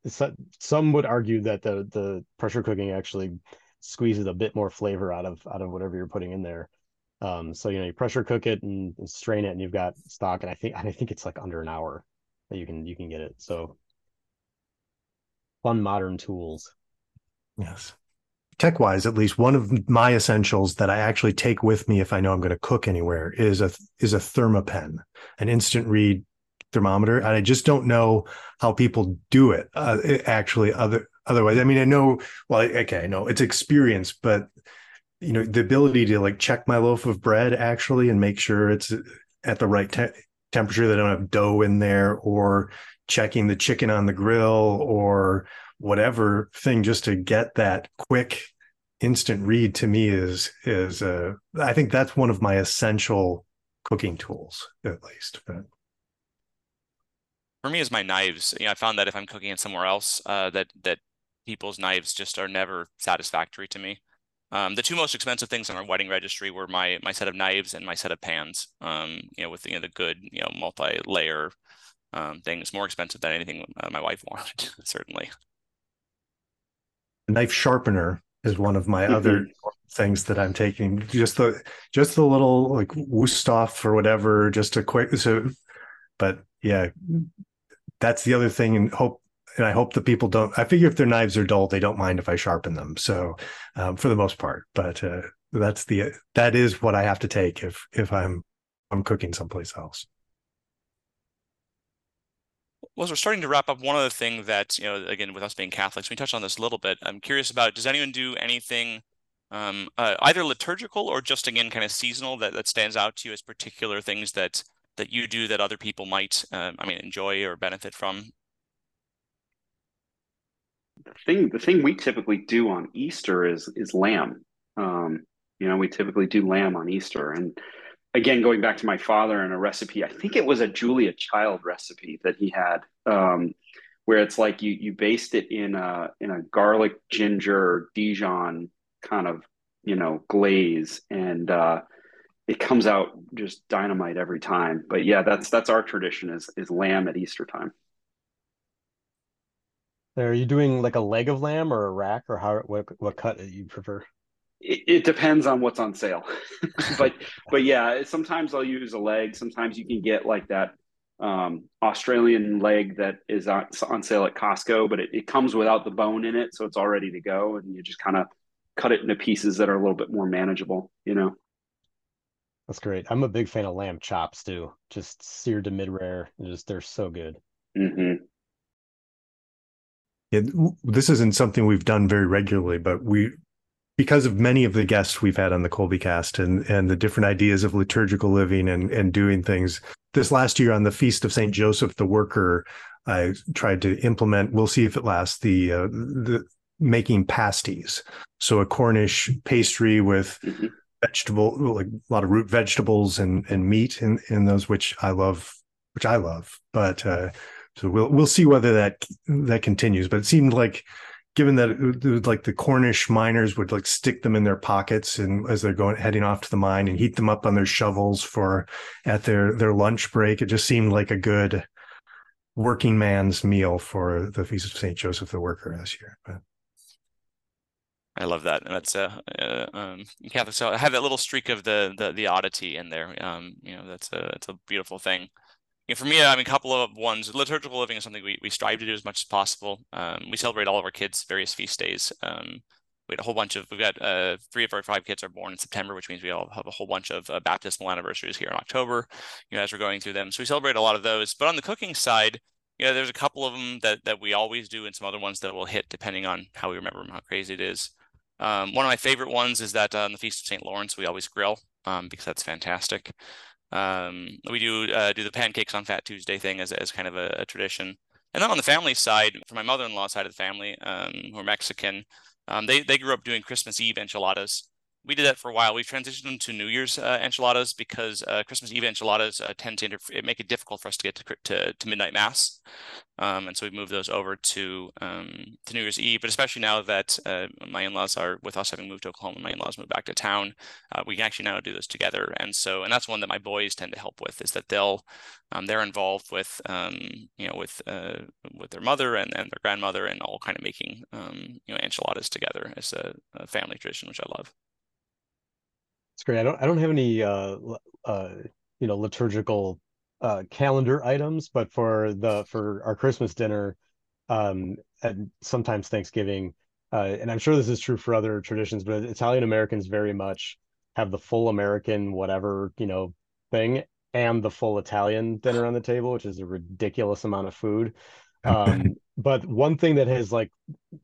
some would argue that the the pressure cooking actually squeezes a bit more flavor out of out of whatever you're putting in there. Um, so you know you pressure cook it and, and strain it, and you've got stock, and I think I think it's like under an hour that you can you can get it. So fun modern tools. Yes. Tech wise, at least one of my essentials that I actually take with me if I know I'm going to cook anywhere is a is a Thermapen, an instant read thermometer. And i just don't know how people do it uh, actually other otherwise. I mean i know well okay i know it's experience but you know the ability to like check my loaf of bread actually and make sure it's at the right te- temperature They don't have dough in there or checking the chicken on the grill or whatever thing just to get that quick instant read to me is is uh i think that's one of my essential cooking tools at least but for me is my knives. You know, I found that if I'm cooking it somewhere else, uh, that that people's knives just are never satisfactory to me. Um, the two most expensive things on our wedding registry were my my set of knives and my set of pans. Um, you know, with you know, the good you know multi-layer um, things, more expensive than anything uh, my wife wanted, (laughs) certainly. Knife sharpener is one of my mm-hmm. other things that I'm taking. Just the just the little like Wusthof or whatever, just a quick so. But yeah, that's the other thing, and hope and I hope the people don't. I figure if their knives are dull, they don't mind if I sharpen them. So, um, for the most part, but uh, that's the that is what I have to take if if I'm I'm cooking someplace else. Well, as we're starting to wrap up, one other thing that you know, again, with us being Catholics, we touched on this a little bit. I'm curious about: does anyone do anything, um, uh, either liturgical or just again kind of seasonal, that that stands out to you as particular things that that you do that other people might, um, I mean, enjoy or benefit from? the thing the thing we typically do on Easter is is lamb. Um, you know, we typically do lamb on Easter, and again, going back to my father and a recipe, I think it was a Julia Child recipe that he had, um, where it's like you you baste it in a in a garlic ginger Dijon kind of you know glaze, and uh, it comes out just dynamite every time. But yeah, that's that's our tradition is is lamb at Easter time. Are you doing like a leg of lamb or a rack, or how what what cut you prefer? It, it depends on what's on sale, (laughs) but but yeah, sometimes I'll use a leg. Sometimes you can get like that um, Australian leg that is on, on sale at Costco, but it, it comes without the bone in it, so it's all ready to go, and you just kind of cut it into pieces that are a little bit more manageable. You know. That's great. I'm a big fan of lamb chops too. Just seared to mid rare. Just they're so good. Mm-hmm. Yeah, this isn't something we've done very regularly, but we, because of many of the guests we've had on the Kolbecast and and the different ideas of liturgical living and and doing things. This last year on the Feast of Saint Joseph the Worker, I tried to implement. We'll see if it lasts. The uh, the making pasties, so a Cornish pastry with. Mm-hmm. vegetable like a lot of root vegetables and and meat in in those which I love which I love but uh so we'll we'll see whether that that continues. But it seemed like, given that it, it like the Cornish miners would like stick them in their pockets and as they're going heading off to the mine and heat them up on their shovels for at their their lunch break, it just seemed like a good working man's meal for the feast of Saint Joseph the Worker this year. But. I love that. That's uh, uh um Catholic. So I have that little streak of the the the oddity in there. Um, you know, that's a it's a beautiful thing you know, for me, I mean, a couple of ones. Liturgical living is something we, we strive to do as much as possible. Um, we celebrate all of our kids' various feast days. Um, we had a whole bunch of we've got uh, three of our five kids are born in September, which means we all have a whole bunch of uh, baptismal anniversaries here in October. You know, as we're going through them, so we celebrate a lot of those. But on the cooking side, you know, there's a couple of them that that we always do, and some other ones that will hit depending on how we remember them, how crazy it is. Um, one of my favorite ones is that uh, on the Feast of St. Lawrence, we always grill um, because that's fantastic. Um, we do uh, do the pancakes on Fat Tuesday thing as, as kind of a, a tradition. And then on the family side, for my mother-in-law side of the family, um, who are Mexican, um, they they grew up doing Christmas Eve enchiladas we did that for a while. We've transitioned them to New Year's uh, enchiladas because uh, Christmas Eve enchiladas uh, tend to make it difficult for us to get to, to, to midnight mass, um, and so we moved those over to um, to New Year's Eve. But especially now that uh, my in-laws are with us having moved to Oklahoma, my in-laws moved back to town, uh, we can actually now do this together. And so, and that's one that my boys tend to help with is that they'll um, they're involved with um, you know with uh, with their mother and, and their grandmother and all kind of making um, you know enchiladas together as a, a family tradition, which I love. It's great. I don't I don't have any uh uh you know liturgical uh calendar items, but for the for our Christmas dinner um and sometimes Thanksgiving uh and I'm sure this is true for other traditions, but Italian Americans very much have the full American whatever, you know, thing and the full Italian dinner on the table, which is a ridiculous amount of food. Um, (laughs) but one thing that has like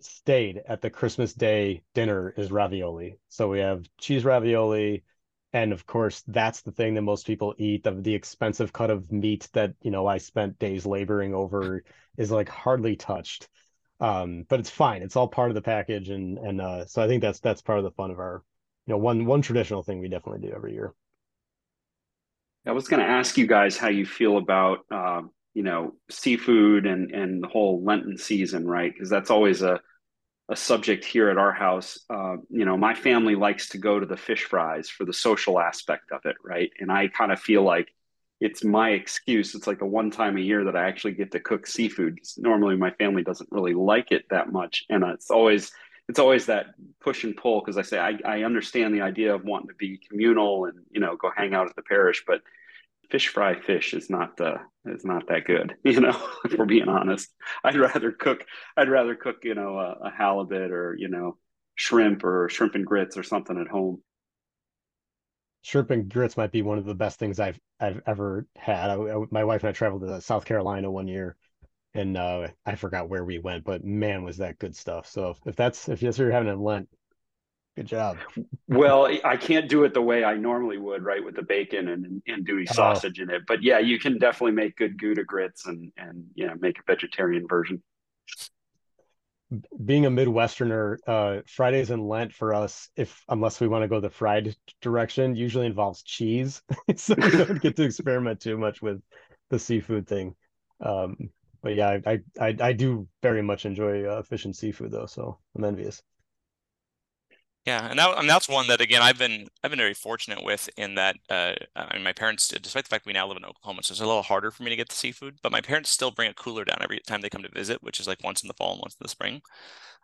stayed at the Christmas Day dinner is ravioli. So we have cheese ravioli, and of course that's the thing that most people eat. The the expensive cut of meat that you know I spent days laboring over is like hardly touched. Um, but it's fine. It's all part of the package, and and uh, so I think that's that's part of the fun of our, you know, one one traditional thing we definitely do every year. I was going to ask you guys how you feel about um, you know seafood and and the whole Lenten season, right? Because that's always a a subject here at our house. Uh, you know, my family likes to go to the fish fries for the social aspect of it, right? And I kind of feel like it's my excuse. It's like the one time a year that I actually get to cook seafood. Normally, my family doesn't really like it that much, and it's always it's always that push and pull because I say I, I understand the idea of wanting to be communal and you know go hang out at the parish, but fish fry fish is not uh, is not that good. (laughs) You know, if we're being honest, I'd rather cook. I'd rather cook you know a, a halibut or you know shrimp or shrimp and grits or something at home shrimp and grits might be one of the best things I've I've ever had. I, I, my wife and I traveled to South Carolina one year, and uh, I forgot where we went, but man, was that good stuff. So if that's if that's what you're having in Lent, good job. well, I can't do it the way I normally would, right, with the bacon and andouille oh. sausage in it. But yeah, you can definitely make good Gouda grits and and you know make a vegetarian version being a Midwesterner, uh, Fridays in Lent for us, if unless we want to go the fried direction, usually involves cheese. (laughs) so we don't get to experiment too much with the seafood thing. Um, but yeah, I, I I do very much enjoy uh, fish and seafood though, so I'm envious. Yeah, and that that's one that again I've been I've been very fortunate with in that uh, I mean my parents despite the fact we now live in Oklahoma, so it's a little harder for me to get the seafood, but my parents still bring a cooler down every time they come to visit, which is like once in the fall and once in the spring.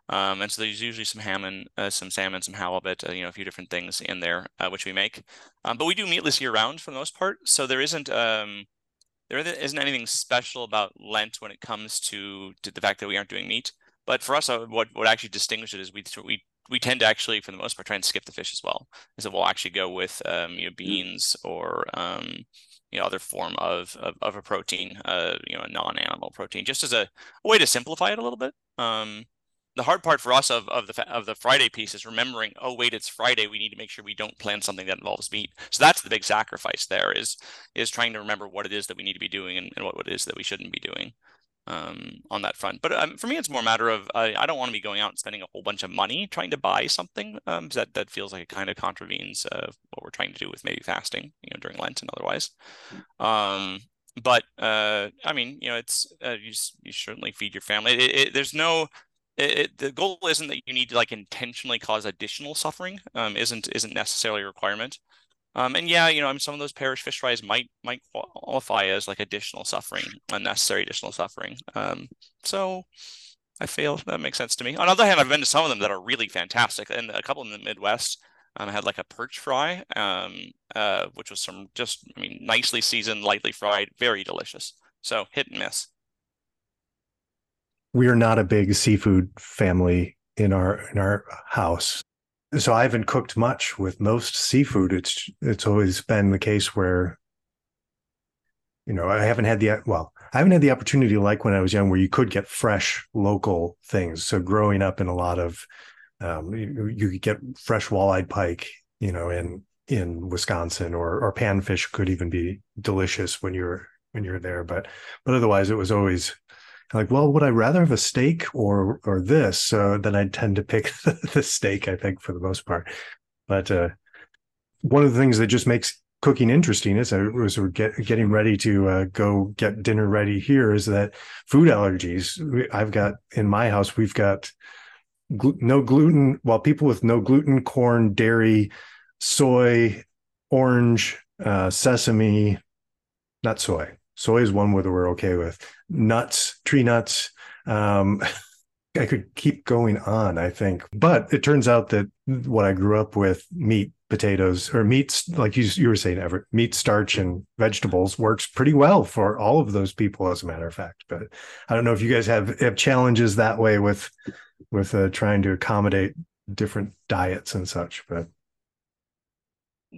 Um, and so there's usually some ham and uh, some salmon, some halibut, uh, you know, a few different things in there uh, which we make. Um, but we do meatless year round for the most part, so there isn't um, there isn't anything special about Lent when it comes to, to the fact that we aren't doing meat. But for us, uh, what what actually distinguishes it is we we we tend to actually, for the most part, try and skip the fish as well. Is that we'll actually go with um, you know mm. beans or um, you know other form of of, of a protein, uh, you know, a non-animal protein, just as a, a, way to simplify it a little bit. Um, the hard part for us of, of the of the Friday piece is remembering. Oh wait, it's Friday. We need to make sure we don't plan something that involves meat. So that's the big sacrifice. There is is trying to remember what it is that we need to be doing and, and what it is that we shouldn't be doing um, on that front. But um, for me, it's more a matter of I don't want to be going out and spending a whole bunch of money trying to buy something um, that that feels like it kind of contravenes uh, what we're trying to do with maybe fasting, you know, during Lent and otherwise. Um, but uh, I mean, you know, it's uh, you you certainly feed your family. It, it, there's no it, the goal isn't that you need to like intentionally cause additional suffering. Um, isn't isn't necessarily a requirement. Um, and yeah, you know, I mean, some of those parish fish fries might might qualify as like additional suffering, unnecessary additional suffering. Um, so I feel that makes sense to me. On the other hand, I've been to some of them that are really fantastic, and a couple in the Midwest. Um, I had like a perch fry, um, uh, which was some just, I mean, nicely seasoned, lightly fried, very delicious. So hit and miss. We are not a big seafood family in our in our house so I haven't cooked much with most seafood. It's it's always been the case where, you know, I haven't had the well, I haven't had the opportunity like when I was young, where you could get fresh local things. So growing up in a lot of, um, you, you could get fresh walleyed pike, you know, in in Wisconsin, or or panfish could even be delicious when you're when you're there. But but otherwise, it was always like, well, would I rather have a steak or or this? So then I tend to pick the, (laughs) the steak, I think, for the most part. But uh, one of the things that just makes cooking interesting is I we're get, getting ready to uh, go get dinner ready here is that food allergies. I've got in my house, we've got gl- no gluten. Well, people with no gluten, corn, dairy, soy, orange, uh, sesame, not soy, soy is one whether we're okay with nuts, tree nuts. Um, (laughs) I could keep going on, I think. But it turns out that what I grew up with, meat, potatoes, or meats, like you, you were saying, Everett, meat, starch, and vegetables works pretty well for all of those people, as a matter of fact. But I don't know if you guys have, have challenges that way with with uh, trying to accommodate different diets and such. But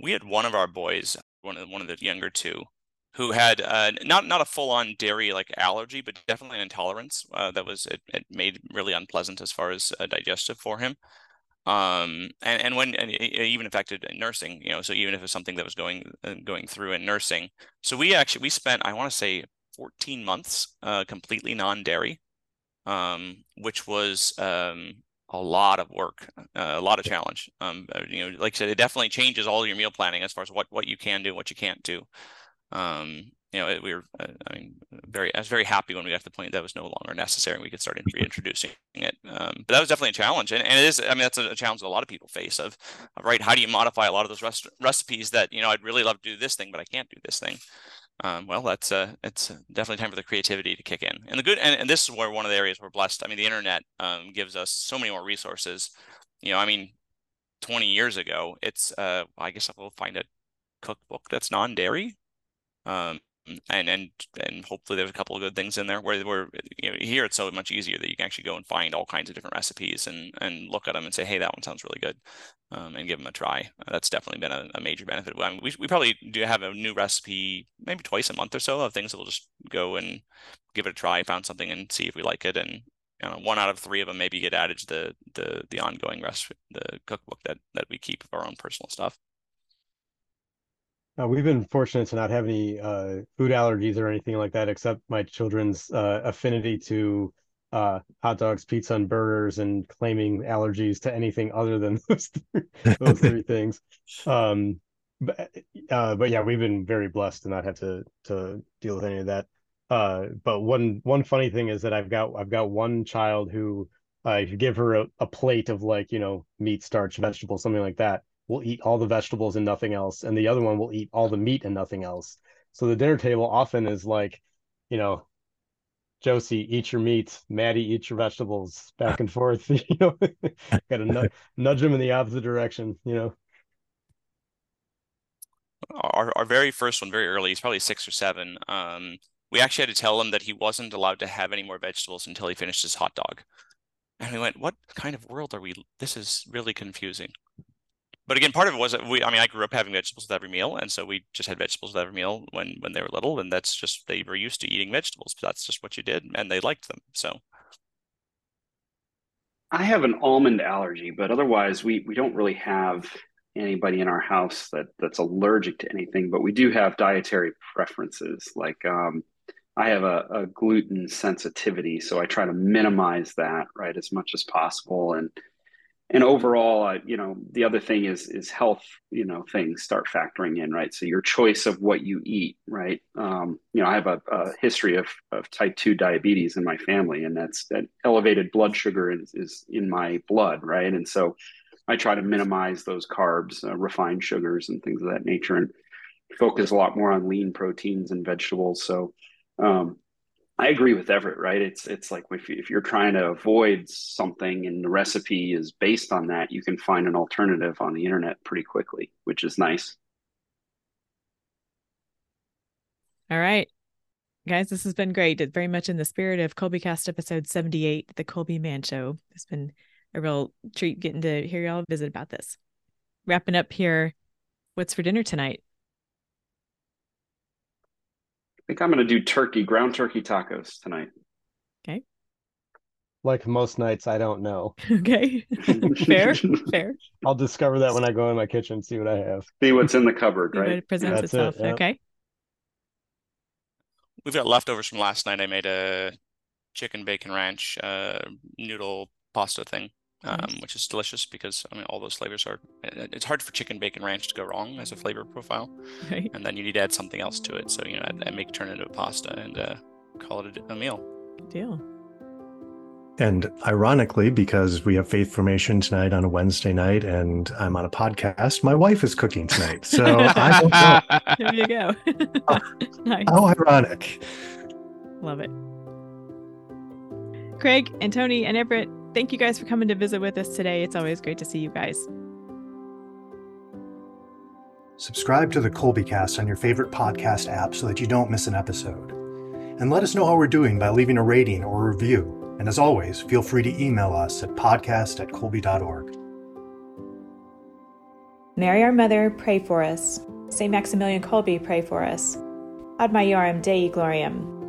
we had one of our boys, one of one of the younger two, who had uh, not not a full on dairy like allergy, but definitely an intolerance uh, that was it, it, made really unpleasant as far as uh, digestive for him. Um, and and when and it even affected nursing, you know, so even if it's something that was going uh, going through in nursing, so we actually we spent I want to say 14 months uh, completely non dairy, um, which was um, a lot of work, uh, a lot of challenge. Um, you know, like I said, it definitely changes all your meal planning as far as what what you can do, what you can't do. Um, you know, it, we were, uh, I mean, very, I was very happy when we got to the point that was no longer necessary and we could start reintroducing it. Um, but that was definitely a challenge. And, and it is, I mean, that's a, challenge that a lot of people face of, of, right, how do you modify a lot of those rest- recipes that, you know, I'd really love to do this thing, but I can't do this thing. Um, well, that's uh, it's definitely time for the creativity to kick in. And the good, and, and this is where one of the areas we're blessed. I mean, the internet um, gives us so many more resources. You know, I mean, 20 years ago, it's, uh, I guess I will find a cookbook that's non-dairy. Um, and and and hopefully there's a couple of good things in there where where you know here it's so much easier that you can actually go and find all kinds of different recipes and and look at them and say hey that one sounds really good um, and give them a try. Uh, that's definitely been a, a major benefit. I mean, we, we probably do have a new recipe maybe twice a month or so of things that we'll just go and give it a try found something and see if we like it. And you know, one out of three of them maybe get added to the the the ongoing recipe the cookbook that that we keep of our own personal stuff uh, we've been fortunate to not have any uh, food allergies or anything like that, except my children's uh, affinity to uh, hot dogs, pizza, and burgers, and claiming allergies to anything other than (laughs) those three, those three (laughs) things. Um, but uh, but yeah, we've been very blessed to not have to to deal with any of that. Uh, but one one funny thing is that I've got I've got one child who if you give her a, a plate of like you know meat, starch, vegetables, something like that, will eat all the vegetables and nothing else, and the other one will eat all the meat and nothing else. So the dinner table often is like, you know, Josie, eat your meat. Maddie, eat your vegetables. Back and forth. (laughs) You know, (laughs) got to nudge, nudge them in the opposite direction. You know. Our our very first one, very early, he's probably six or seven. Um, we actually had to tell him that he wasn't allowed to have any more vegetables until he finished his hot dog. And we went, "What kind of world are we? This is really confusing." But again, part of it was that we, I mean, I grew up having vegetables with every meal. And so we just had vegetables with every meal when, when they were little. And that's just, they were used to eating vegetables. That's just what you did. And they liked them. So. I have an almond allergy, but otherwise we, we don't really have anybody in our house that that's allergic to anything, but we do have dietary preferences. Like, um, I have a, a gluten sensitivity, so I try to minimize that right as much as possible. And and overall uh, you know the other thing is is health you know things start factoring in right? So your choice of what you eat right? Um, you know i have a, a, history of, of type 2 diabetes in my family and that's that elevated blood sugar is, is in my blood right? And so i try to minimize those carbs uh, refined sugars and things of that nature and focus a lot more on lean proteins and vegetables. So um, I agree with Everett, right? It's it's like if, if you're trying to avoid something and the recipe is based on that, you can find an alternative on the internet pretty quickly, which is nice. All right. Guys, this has been great. It's very much in the spirit of Kolbecast episode 78, The Kolbe Man Show. It's been a real treat getting to hear y'all visit about this. Wrapping up here, what's for dinner tonight? Think I'm going to do turkey, ground turkey tacos tonight. Okay. Like most nights, I don't know. (laughs) Okay. (laughs) fair, fair. I'll discover that when I go in my kitchen, see what I have. See what's in the cupboard, right? It presents That's itself. It, yeah. Okay. We've got leftovers from last night. I made a chicken bacon ranch uh, noodle pasta thing um, nice. which is delicious because I mean all those flavors are. It's hard for chicken bacon ranch to go wrong as a flavor profile, right. and then you need to add something else to it. So you know, I, I make turn it into a pasta and uh, call it a, a meal. Good deal. And ironically, because we have faith formation tonight on a Wednesday night and I'm on a podcast, my wife is cooking tonight. So I don't (laughs) know. There you go. (laughs) nice. How ironic. Love it. Craig and Tony and Everett, Thank you guys for coming to visit with us today. It's always great to see you guys. Subscribe to the Kolbecast on your favorite podcast app so that you don't miss an episode. And let us know how we're doing by leaving a rating or a review. And as always, feel free to email us at podcast at kolbe.org. Mary, our mother, pray for us. St. Maximilian Kolbe, pray for us. Ad Maiorem Dei Gloriam.